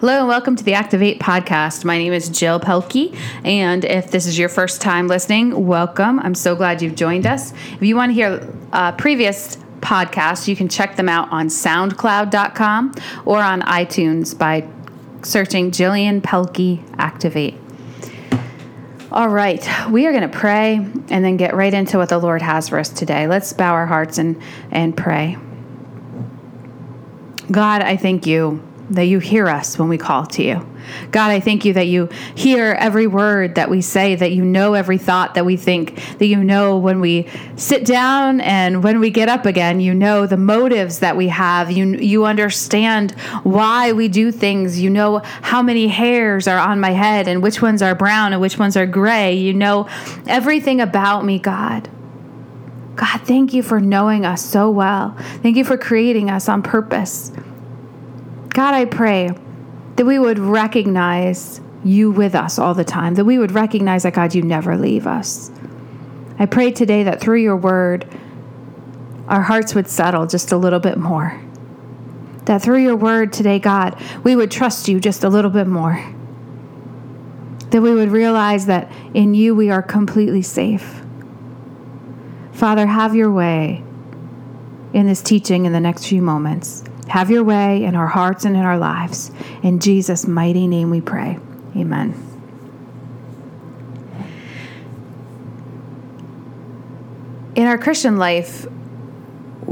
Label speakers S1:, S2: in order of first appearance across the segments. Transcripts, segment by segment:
S1: Hello and welcome to the Activate podcast. My name is Jill Pelkey, and if this is your first time listening, welcome. I'm so glad you've joined us. If you want to hear uh, previous podcasts, you can check them out on SoundCloud.com or on iTunes by searching Jillian Pelkey Activate. All right, we are going to pray and then get right into what the Lord has for us today. Let's bow our hearts and, and pray. God, I thank you that you hear us when we call to you. God, I thank you that you hear every word that we say, that you know every thought that we think, that you know when we sit down and when we get up again, you know the motives that we have. You you understand why we do things. You know how many hairs are on my head and which ones are brown and which ones are gray. You know everything about me, God. God, thank you for knowing us so well. Thank you for creating us on purpose. God, I pray that we would recognize you with us all the time, that we would recognize that, God, you never leave us. I pray today that through your word, our hearts would settle just a little bit more. That through your word today, God, we would trust you just a little bit more. That we would realize that in you we are completely safe. Father, have your way in this teaching in the next few moments. Have your way in our hearts and in our lives. In Jesus' mighty name we pray. Amen. In our Christian life,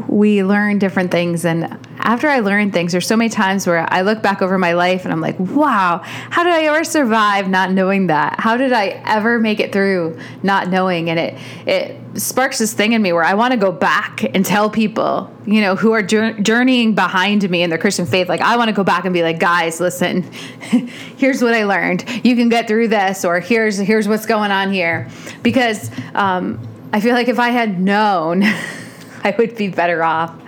S1: we learn different things. And after I learn things, there's so many times where I look back over my life and I'm like, wow, how did I ever survive not knowing that? How did I ever make it through not knowing? And it, it sparks this thing in me where I want to go back and tell people, you know, who are journeying behind me in their Christian faith, like, I want to go back and be like, guys, listen, here's what I learned. You can get through this, or here's, here's what's going on here. Because um, I feel like if I had known, I would be better off.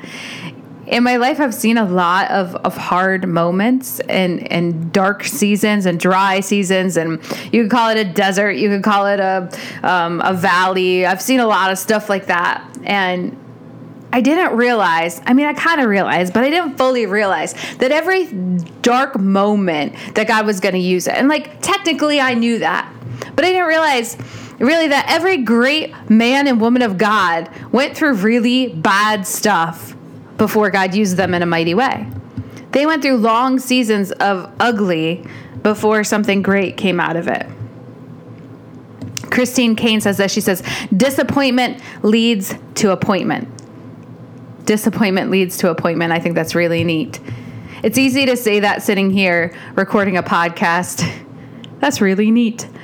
S1: In my life, I've seen a lot of, of hard moments and, and dark seasons and dry seasons, and you could call it a desert, you could call it a, um, a valley. I've seen a lot of stuff like that. And I didn't realize, I mean, I kind of realized, but I didn't fully realize that every dark moment that God was going to use it. And like, technically, I knew that, but I didn't realize really that every great man and woman of God went through really bad stuff before God used them in a mighty way. They went through long seasons of ugly before something great came out of it. Christine Kane says this. She says, Disappointment leads to appointment. Disappointment leads to appointment. I think that's really neat. It's easy to say that sitting here recording a podcast. That's really neat.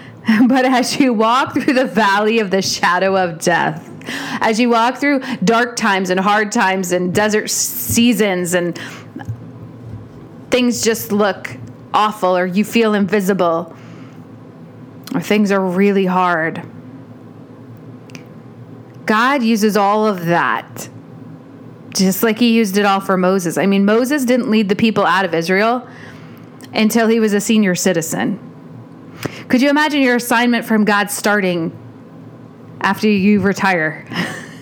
S1: But as you walk through the valley of the shadow of death, as you walk through dark times and hard times and desert seasons and things just look awful or you feel invisible or things are really hard. God uses all of that just like he used it all for Moses. I mean, Moses didn't lead the people out of Israel until he was a senior citizen. Could you imagine your assignment from God starting after you retire.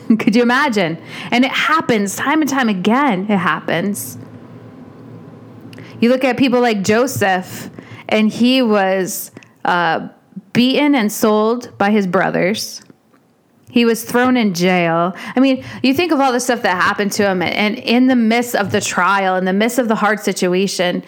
S1: Could you imagine? And it happens time and time again. It happens. You look at people like Joseph, and he was uh, beaten and sold by his brothers. He was thrown in jail. I mean, you think of all the stuff that happened to him, and in the midst of the trial, in the midst of the hard situation,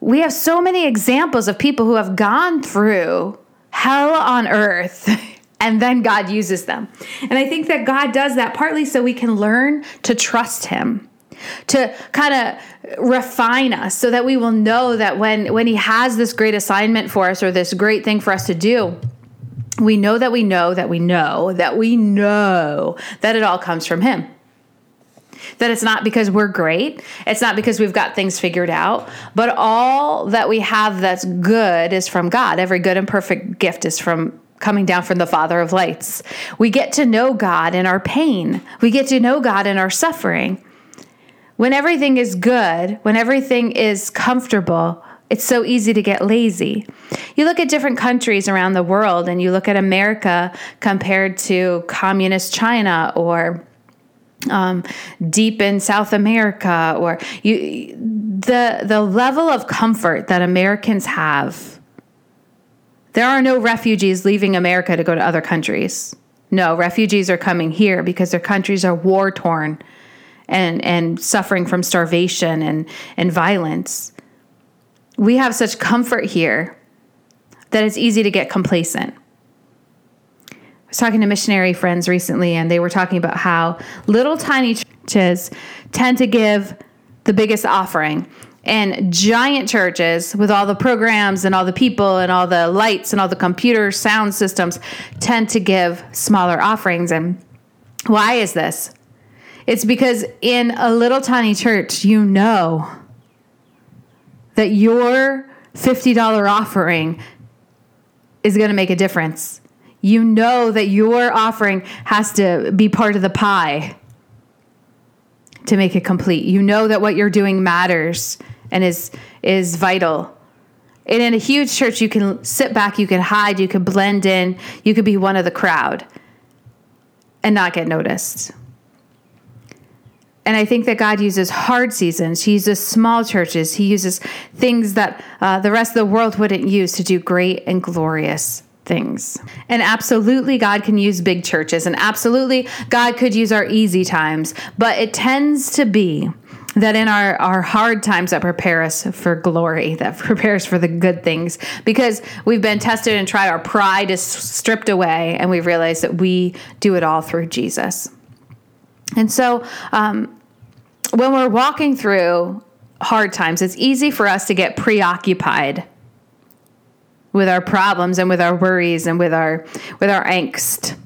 S1: we have so many examples of people who have gone through hell on earth and then God uses them. And I think that God does that partly so we can learn to trust Him. To kind of refine us so that we will know that when, when He has this great assignment for us or this great thing for us to do, we know that we know that we know that we know that it all comes from Him. That it's not because we're great. It's not because we've got things figured out, but all that we have that's good is from God. Every good and perfect gift is from coming down from the Father of lights. We get to know God in our pain, we get to know God in our suffering. When everything is good, when everything is comfortable, it's so easy to get lazy. You look at different countries around the world and you look at America compared to communist China or um, deep in South America, or you, the the level of comfort that Americans have. There are no refugees leaving America to go to other countries. No, refugees are coming here because their countries are war torn and and suffering from starvation and and violence. We have such comfort here that it's easy to get complacent. I was talking to missionary friends recently and they were talking about how little tiny churches tend to give the biggest offering and giant churches with all the programs and all the people and all the lights and all the computer sound systems tend to give smaller offerings. And why is this? It's because in a little tiny church, you know that your $50 offering is going to make a difference. You know that your offering has to be part of the pie to make it complete. You know that what you're doing matters and is is vital. And in a huge church, you can sit back, you can hide, you can blend in, you could be one of the crowd and not get noticed. And I think that God uses hard seasons. He uses small churches. He uses things that uh, the rest of the world wouldn't use to do great and glorious things. And absolutely, God can use big churches. And absolutely, God could use our easy times. But it tends to be that in our, our hard times that prepare us for glory, that prepare us for the good things, because we've been tested and tried, our pride is stripped away, and we realize that we do it all through Jesus. And so, um, when we're walking through hard times, it's easy for us to get preoccupied with our problems and with our worries and with our with our angst.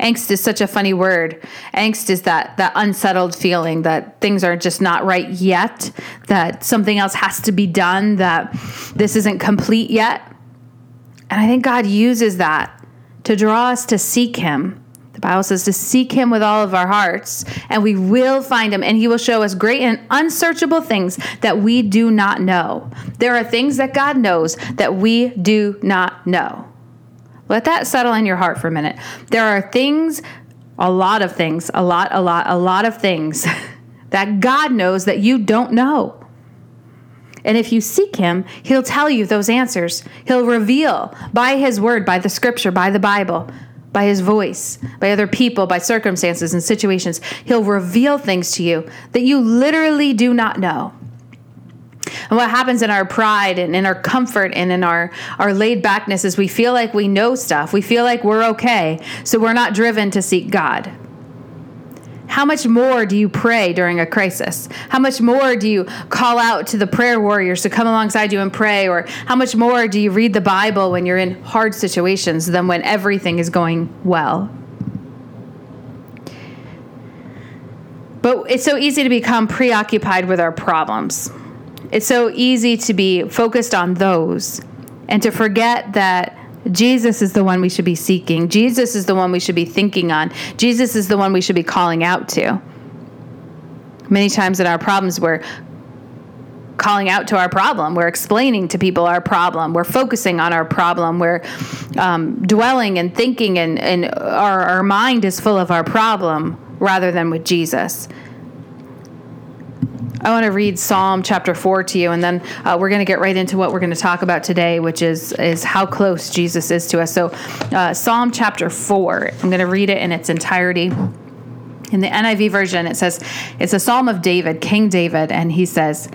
S1: Angst is such a funny word. Angst is that that unsettled feeling that things are just not right yet, that something else has to be done, that this isn't complete yet. And I think God uses that to draw us to seek him Bible says to seek him with all of our hearts, and we will find him, and he will show us great and unsearchable things that we do not know. There are things that God knows that we do not know. Let that settle in your heart for a minute. There are things, a lot of things, a lot, a lot, a lot of things that God knows that you don't know. And if you seek him, he'll tell you those answers. He'll reveal by his word, by the scripture, by the Bible by his voice, by other people, by circumstances and situations. He'll reveal things to you that you literally do not know. And what happens in our pride and in our comfort and in our, our laid backness is we feel like we know stuff. We feel like we're okay. So we're not driven to seek God. How much more do you pray during a crisis? How much more do you call out to the prayer warriors to come alongside you and pray? Or how much more do you read the Bible when you're in hard situations than when everything is going well? But it's so easy to become preoccupied with our problems. It's so easy to be focused on those and to forget that Jesus is the one we should be seeking. Jesus is the one we should be thinking on. Jesus is the one we should be calling out to. Many times in our problems, we're calling out to our problem. We're explaining to people our problem. We're focusing on our problem. We're um, dwelling and thinking, and, and our, our mind is full of our problem rather than with Jesus. I want to read Psalm chapter 4 to you, and then uh, we're going to get right into what we're going to talk about today, which is, is how close Jesus is to us. So, uh, Psalm chapter 4, I'm going to read it in its entirety. In the NIV version, it says, It's a psalm of David, King David, and he says,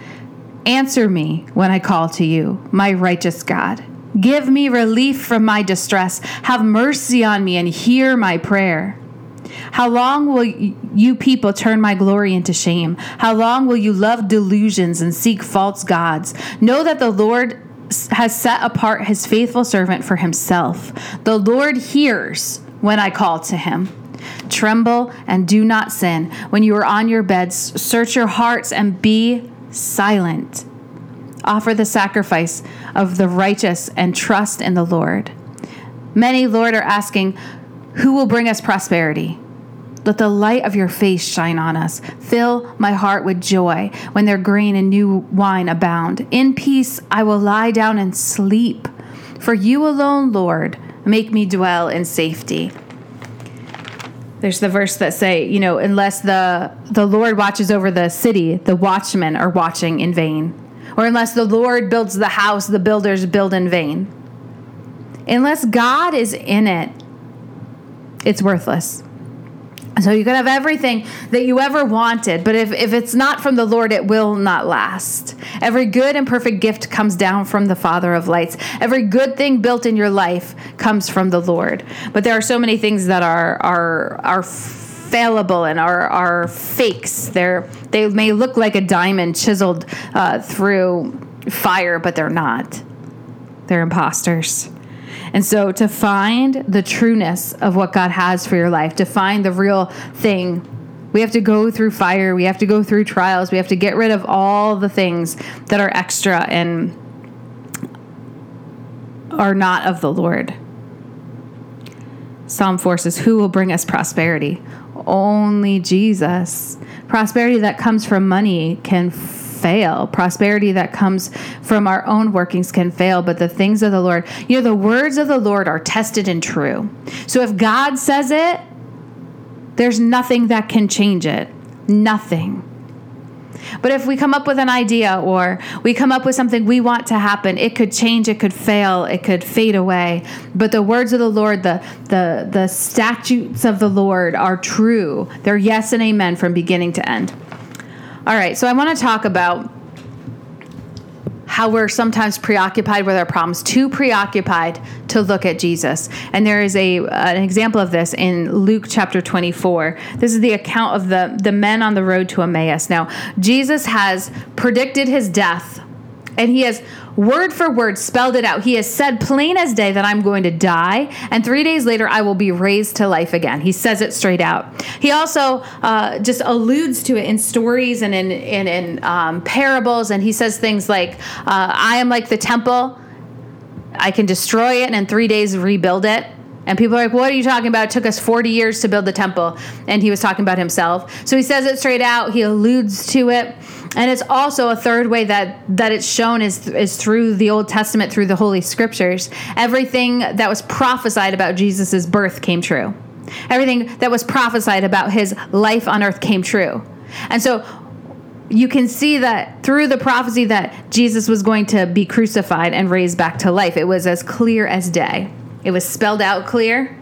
S1: Answer me when I call to you, my righteous God. Give me relief from my distress. Have mercy on me and hear my prayer. How long will you people turn my glory into shame? How long will you love delusions and seek false gods? Know that the Lord has set apart his faithful servant for himself. The Lord hears when I call to him. Tremble and do not sin. When you are on your beds, search your hearts and be silent. Offer the sacrifice of the righteous and trust in the Lord. Many, Lord, are asking, Who will bring us prosperity? Let the light of your face shine on us. Fill my heart with joy when their grain and new wine abound. In peace I will lie down and sleep. For you alone, Lord, make me dwell in safety. there's the verse that say, you know, unless the the Lord watches over the city, the watchmen are watching in vain. Or unless the Lord builds the house, the builders build in vain. Unless God is in it, it's worthless. So you can have everything that you ever wanted, but if, if it's not from the Lord, it will not last. Every good and perfect gift comes down from the Father of lights. Every good thing built in your life comes from the Lord. But there are so many things that are are are fallible and are are fakes. They're they may look like a diamond chiseled uh, through fire, but they're not. They're imposters. And so, to find the trueness of what God has for your life, to find the real thing, we have to go through fire. We have to go through trials. We have to get rid of all the things that are extra and are not of the Lord. Psalm 4 says, Who will bring us prosperity? Only Jesus. Prosperity that comes from money can fail. Prosperity that comes from our own workings can fail, but the things of the Lord, you know, the words of the Lord are tested and true. So if God says it, there's nothing that can change it. Nothing. But if we come up with an idea or we come up with something we want to happen, it could change, it could fail, it could fade away. But the words of the Lord, the the the statutes of the Lord are true. They're yes and amen from beginning to end. All right, so I want to talk about how we're sometimes preoccupied with our problems, too preoccupied to look at Jesus. And there is a an example of this in Luke chapter 24. This is the account of the the men on the road to Emmaus. Now, Jesus has predicted his death and he has word for word spelled it out. He has said plain as day that I'm going to die, and three days later I will be raised to life again. He says it straight out. He also uh, just alludes to it in stories and in in, in um, parables, and he says things like, uh, "I am like the temple." I can destroy it and in three days rebuild it. And people are like, What are you talking about? It took us 40 years to build the temple. And he was talking about himself. So he says it straight out. He alludes to it. And it's also a third way that, that it's shown is, is through the Old Testament, through the Holy Scriptures. Everything that was prophesied about Jesus' birth came true. Everything that was prophesied about his life on earth came true. And so you can see that through the prophecy that Jesus was going to be crucified and raised back to life. It was as clear as day. It was spelled out clear.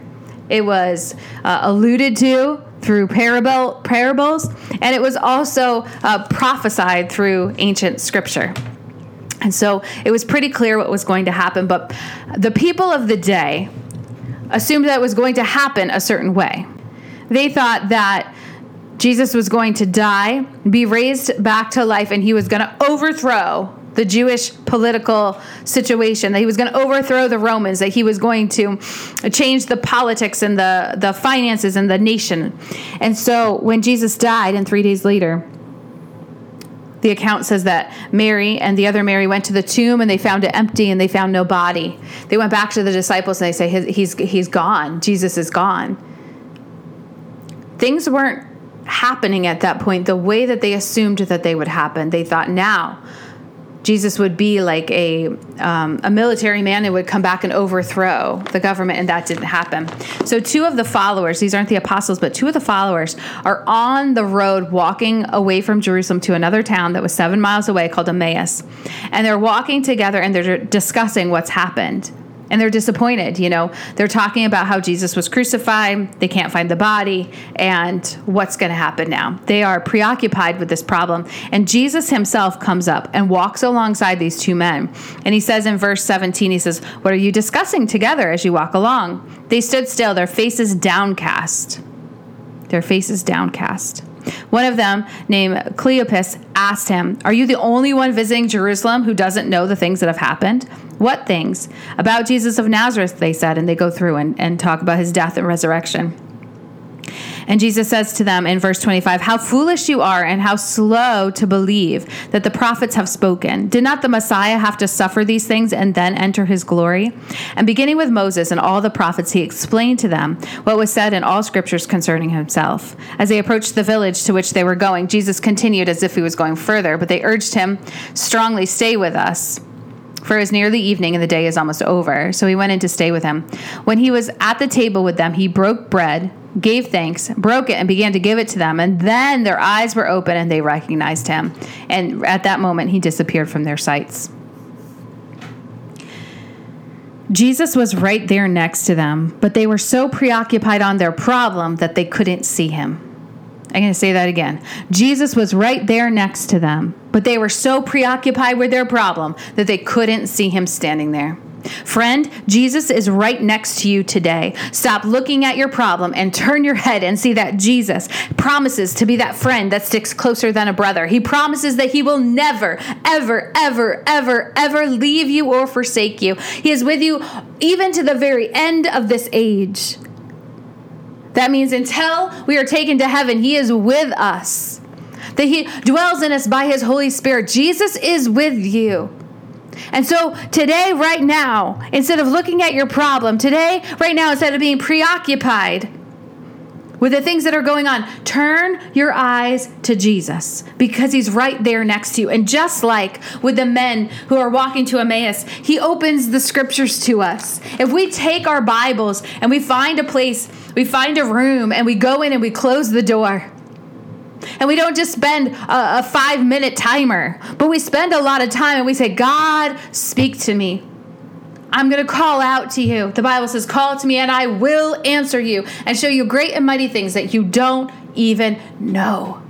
S1: It was uh, alluded to through parable, parables, and it was also uh, prophesied through ancient scripture. And so it was pretty clear what was going to happen, but the people of the day assumed that it was going to happen a certain way. They thought that Jesus was going to die, be raised back to life, and he was going to overthrow the Jewish political situation, that he was going to overthrow the Romans, that he was going to change the politics and the, the finances and the nation. And so when Jesus died, and three days later, the account says that Mary and the other Mary went to the tomb and they found it empty and they found no body. They went back to the disciples and they say, He's, he's gone. Jesus is gone. Things weren't happening at that point the way that they assumed that they would happen. They thought, now Jesus would be like a um, a military man and would come back and overthrow the government, and that didn't happen. So two of the followers, these aren't the apostles, but two of the followers are on the road walking away from Jerusalem to another town that was seven miles away called Emmaus, and they're walking together and they're discussing what's happened and they're disappointed. You know, they're talking about how Jesus was crucified, they can't find the body, and what's going to happen now. They are preoccupied with this problem. And Jesus himself comes up and walks alongside these two men. And he says in verse 17, he says, What are you discussing together as you walk along? They stood still, their faces downcast. Their faces downcast. One of them, named Cleopas, asked him, Are you the only one visiting Jerusalem who doesn't know the things that have happened? What things? About Jesus of Nazareth, they said, and they go through and, and talk about his death and resurrection. And Jesus says to them in verse 25, How foolish you are, and how slow to believe that the prophets have spoken. Did not the Messiah have to suffer these things and then enter his glory? And beginning with Moses and all the prophets, he explained to them what was said in all scriptures concerning himself. As they approached the village to which they were going, Jesus continued as if he was going further, but they urged him strongly, Stay with us for it was nearly evening and the day is almost over. So he went in to stay with him. When he was at the table with them, he broke bread gave thanks, broke it, and began to give it to them. And then their eyes were open and they recognized him. And at that moment, he disappeared from their sights. Jesus was right there next to them, but they were so preoccupied on their problem that they couldn't see him. I'm going to say that again. Jesus was right there next to them, but they were so preoccupied with their problem that they couldn't see him standing there. Friend, Jesus is right next to you today. Stop looking at your problem and turn your head and see that Jesus promises to be that friend that sticks closer than a brother. He promises that he will never, ever, ever, ever, ever leave you or forsake you. He is with you even to the very end of this age. That means until we are taken to heaven, he is with us. That he dwells in us by his Holy Spirit. Jesus is with you. And so today, right now, instead of looking at your problem, today, right now, instead of being preoccupied with the things that are going on, turn your eyes to Jesus because he's right there next to you. And just like with the men who are walking to Emmaus, he opens the scriptures to us. If we take our Bibles and we find a place, we find a room, and we go in and we close the door and we don't just spend a, a five minute timer, but we spend a lot of time and we say, God, speak to me. I'm going to call out to you. The Bible says, Call to me, and I will answer you and show you great and mighty things that you don't even know.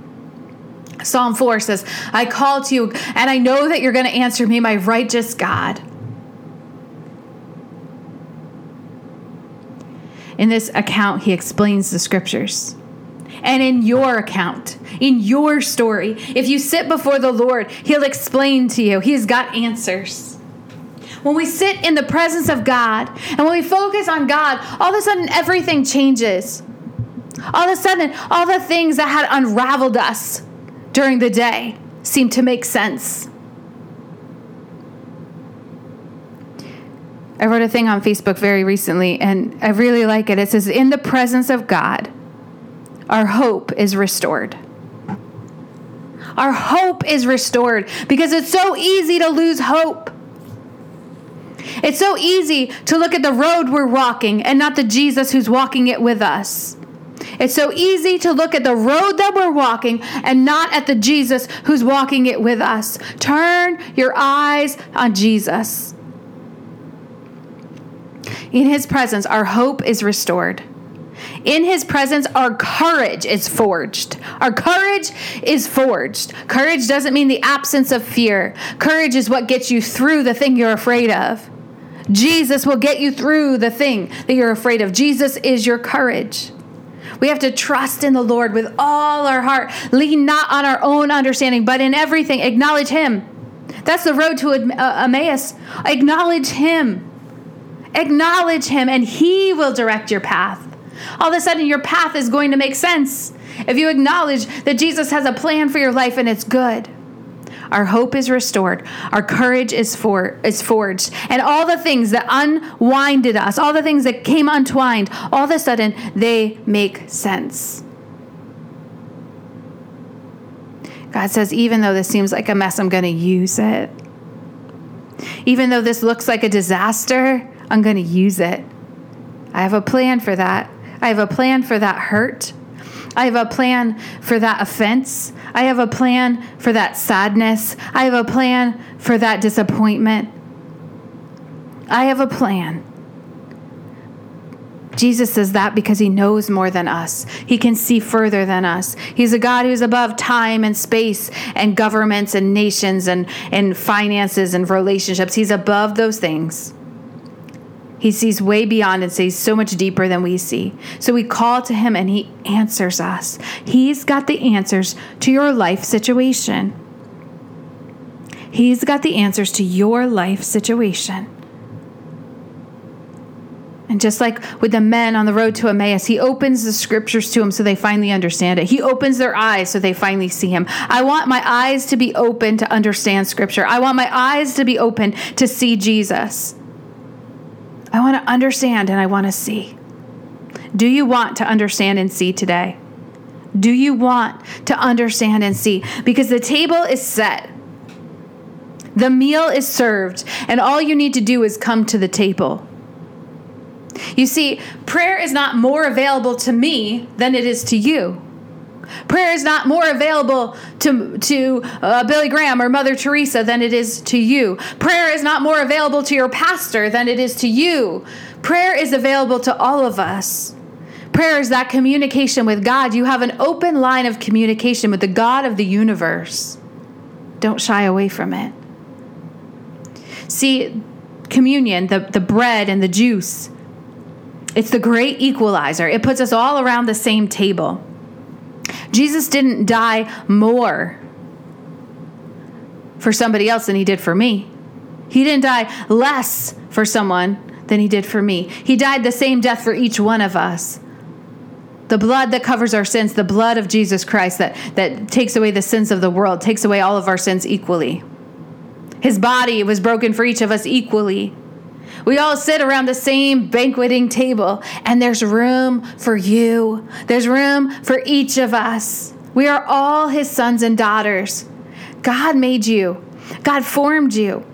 S1: Psalm 4 says, I call to you, and I know that you're going to answer me, my righteous God. In this account, he explains the scriptures and in your account, in your story. If you sit before the Lord, He'll explain to you. He's got answers. When we sit in the presence of God and when we focus on God, all of a sudden everything changes. All of a sudden, all the things that had unraveled us during the day seem to make sense. I wrote a thing on Facebook very recently and I really like it. It says, In the presence of God, our hope is restored. Our hope is restored because it's so easy to lose hope. It's so easy to look at the road we're walking and not the Jesus who's walking it with us. It's so easy to look at the road that we're walking and not at the Jesus who's walking it with us. Turn your eyes on Jesus. In his presence, our hope is restored. In his presence, our courage is forged. Our courage is forged. Courage doesn't mean the absence of fear, courage is what gets you through the thing you're afraid of. Jesus will get you through the thing that you're afraid of. Jesus is your courage. We have to trust in the Lord with all our heart. Lean not on our own understanding, but in everything, acknowledge Him. That's the road to uh, Emmaus. Acknowledge Him. Acknowledge Him, and He will direct your path all of a sudden your path is going to make sense. If you acknowledge that Jesus has a plan for your life and it's good. Our hope is restored. Our courage is for is forged. And all the things that unwinded us, all the things that came untwined, all of a sudden they make sense. God says, even though this seems like a mess, I'm going to use it. Even though this looks like a disaster, I'm going to use it. I have a plan for that. I have a plan for that hurt. I have a plan for that offense. I have a plan for that sadness. I have a plan for that disappointment. I have a plan. Jesus says that because he knows more than us. He can see further than us. He's a God who's above time and space and governments and nations and, and finances and relationships. He's above those things. He sees way beyond and sees so much deeper than we see. So we call to him and he answers us. He's got the answers to your life situation. He's got the answers to your life situation. And just like with the men on the road to Emmaus, he opens the scriptures to them so they finally understand it. He opens their eyes so they finally see him. I want my eyes to be open to understand scripture. I want my eyes to be open to see Jesus. I want to understand and I want to see. Do you want to understand and see today? Do you want to understand and see? Because the table is set, the meal is served, and all you need to do is come to the table. You see, prayer is not more available to me than it is to you. Prayer is not more available to, to uh, Billy Graham or Mother Teresa than it is to you. Prayer is not more available to your pastor than it is to you. Prayer is available to all of us. Prayer is that communication with God. You have an open line of communication with the God of the universe. Don't shy away from it. See, communion, the, the bread and the juice, it's the great equalizer. It puts us all around the same table. Jesus didn't die more for somebody else than he did for me. He didn't die less for someone than he did for me. He died the same death for each one of us. The blood that covers our sins, the blood of Jesus Christ that, that takes away the sins of the world, takes away all of our sins equally. His body was broken for each of us equally. We all sit around the same banqueting table, and there's room for you. There's room for each of us. We are all his sons and daughters. God made you, God formed you.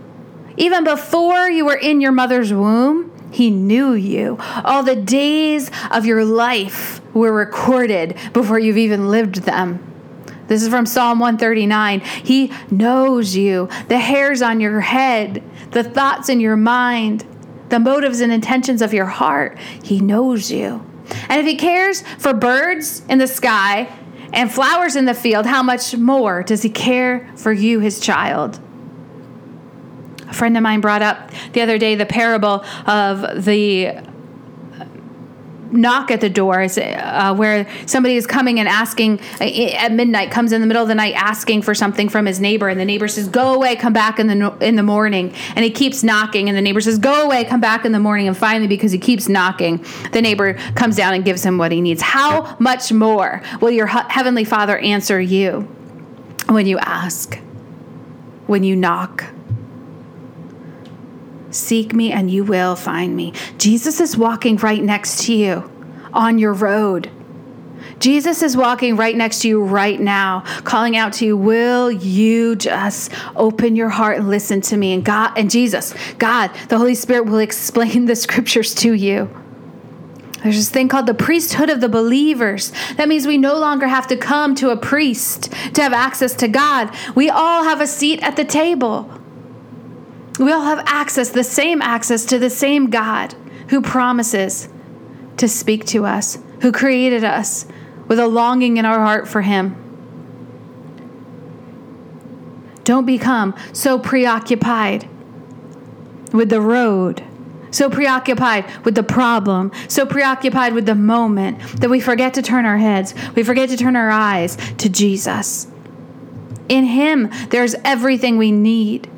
S1: Even before you were in your mother's womb, he knew you. All the days of your life were recorded before you've even lived them. This is from Psalm 139. He knows you, the hairs on your head, the thoughts in your mind, the motives and intentions of your heart. He knows you. And if He cares for birds in the sky and flowers in the field, how much more does He care for you, His child? A friend of mine brought up the other day the parable of the knock at the door is uh, where somebody is coming and asking uh, at midnight comes in the middle of the night asking for something from his neighbor and the neighbor says go away come back in the in the morning. And he keeps knocking and the neighbor says go away come back in the morning. And finally because he keeps knocking the neighbor comes down and gives him what he needs. How much more will your heavenly father answer you when you ask when you knock Seek me and you will find me. Jesus is walking right next to you on your road. Jesus is walking right next to you right now, calling out to you, Will you just open your heart and listen to me? And God and Jesus, God, the Holy Spirit will explain the scriptures to you. There's this thing called the priesthood of the believers. That means we no longer have to come to a priest to have access to God. We all have a seat at the table. We all have access, the same access to the same God who promises to speak to us, who created us with a longing in our heart for Him. Don't become so preoccupied with the road, so preoccupied with the problem, so preoccupied with the moment that we forget to turn our heads, we forget to turn our eyes to Jesus. In Him, there's everything we need.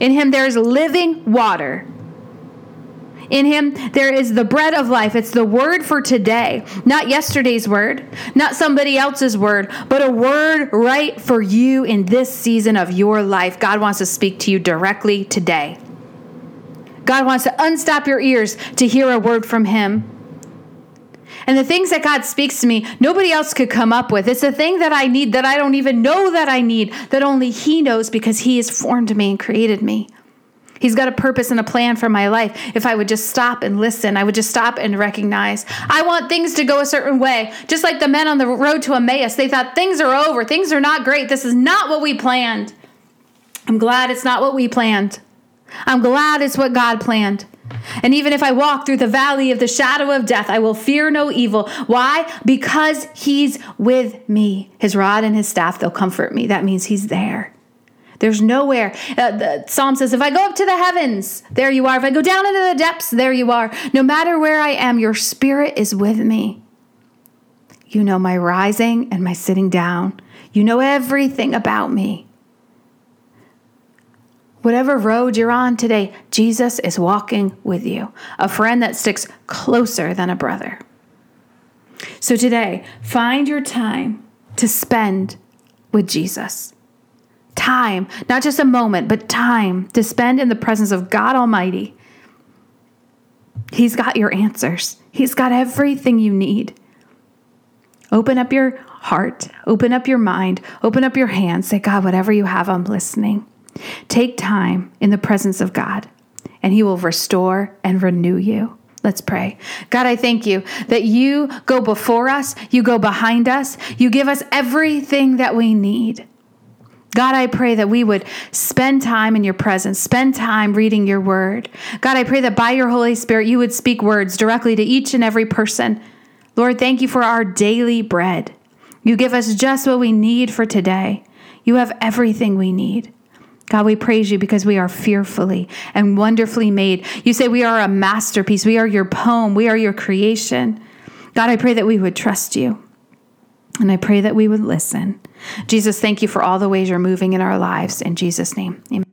S1: In him there is living water. In him there is the bread of life. It's the word for today, not yesterday's word, not somebody else's word, but a word right for you in this season of your life. God wants to speak to you directly today. God wants to unstop your ears to hear a word from him. And the things that God speaks to me, nobody else could come up with. It's a thing that I need that I don't even know that I need, that only He knows because He has formed me and created me. He's got a purpose and a plan for my life. If I would just stop and listen, I would just stop and recognize. I want things to go a certain way. Just like the men on the road to Emmaus, they thought things are over, things are not great. This is not what we planned. I'm glad it's not what we planned. I'm glad it's what God planned. And even if I walk through the valley of the shadow of death, I will fear no evil. Why? Because he's with me. His rod and his staff, they'll comfort me. That means he's there. There's nowhere. Uh, the Psalm says, if I go up to the heavens, there you are. If I go down into the depths, there you are. No matter where I am, your spirit is with me. You know my rising and my sitting down. You know everything about me. Whatever road you're on today, Jesus is walking with you, a friend that sticks closer than a brother. So today, find your time to spend with Jesus. Time, not just a moment, but time to spend in the presence of God Almighty. He's got your answers, He's got everything you need. Open up your heart, open up your mind, open up your hands. Say, God, whatever you have, I'm listening. Take time in the presence of God, and He will restore and renew you. Let's pray. God, I thank you that you go before us, you go behind us, you give us everything that we need. God, I pray that we would spend time in your presence, spend time reading your word. God, I pray that by your Holy Spirit, you would speak words directly to each and every person. Lord, thank you for our daily bread. You give us just what we need for today. You have everything we need. God, we praise you because we are fearfully and wonderfully made. You say we are a masterpiece. We are your poem. We are your creation. God, I pray that we would trust you. And I pray that we would listen. Jesus, thank you for all the ways you're moving in our lives. In Jesus' name, amen.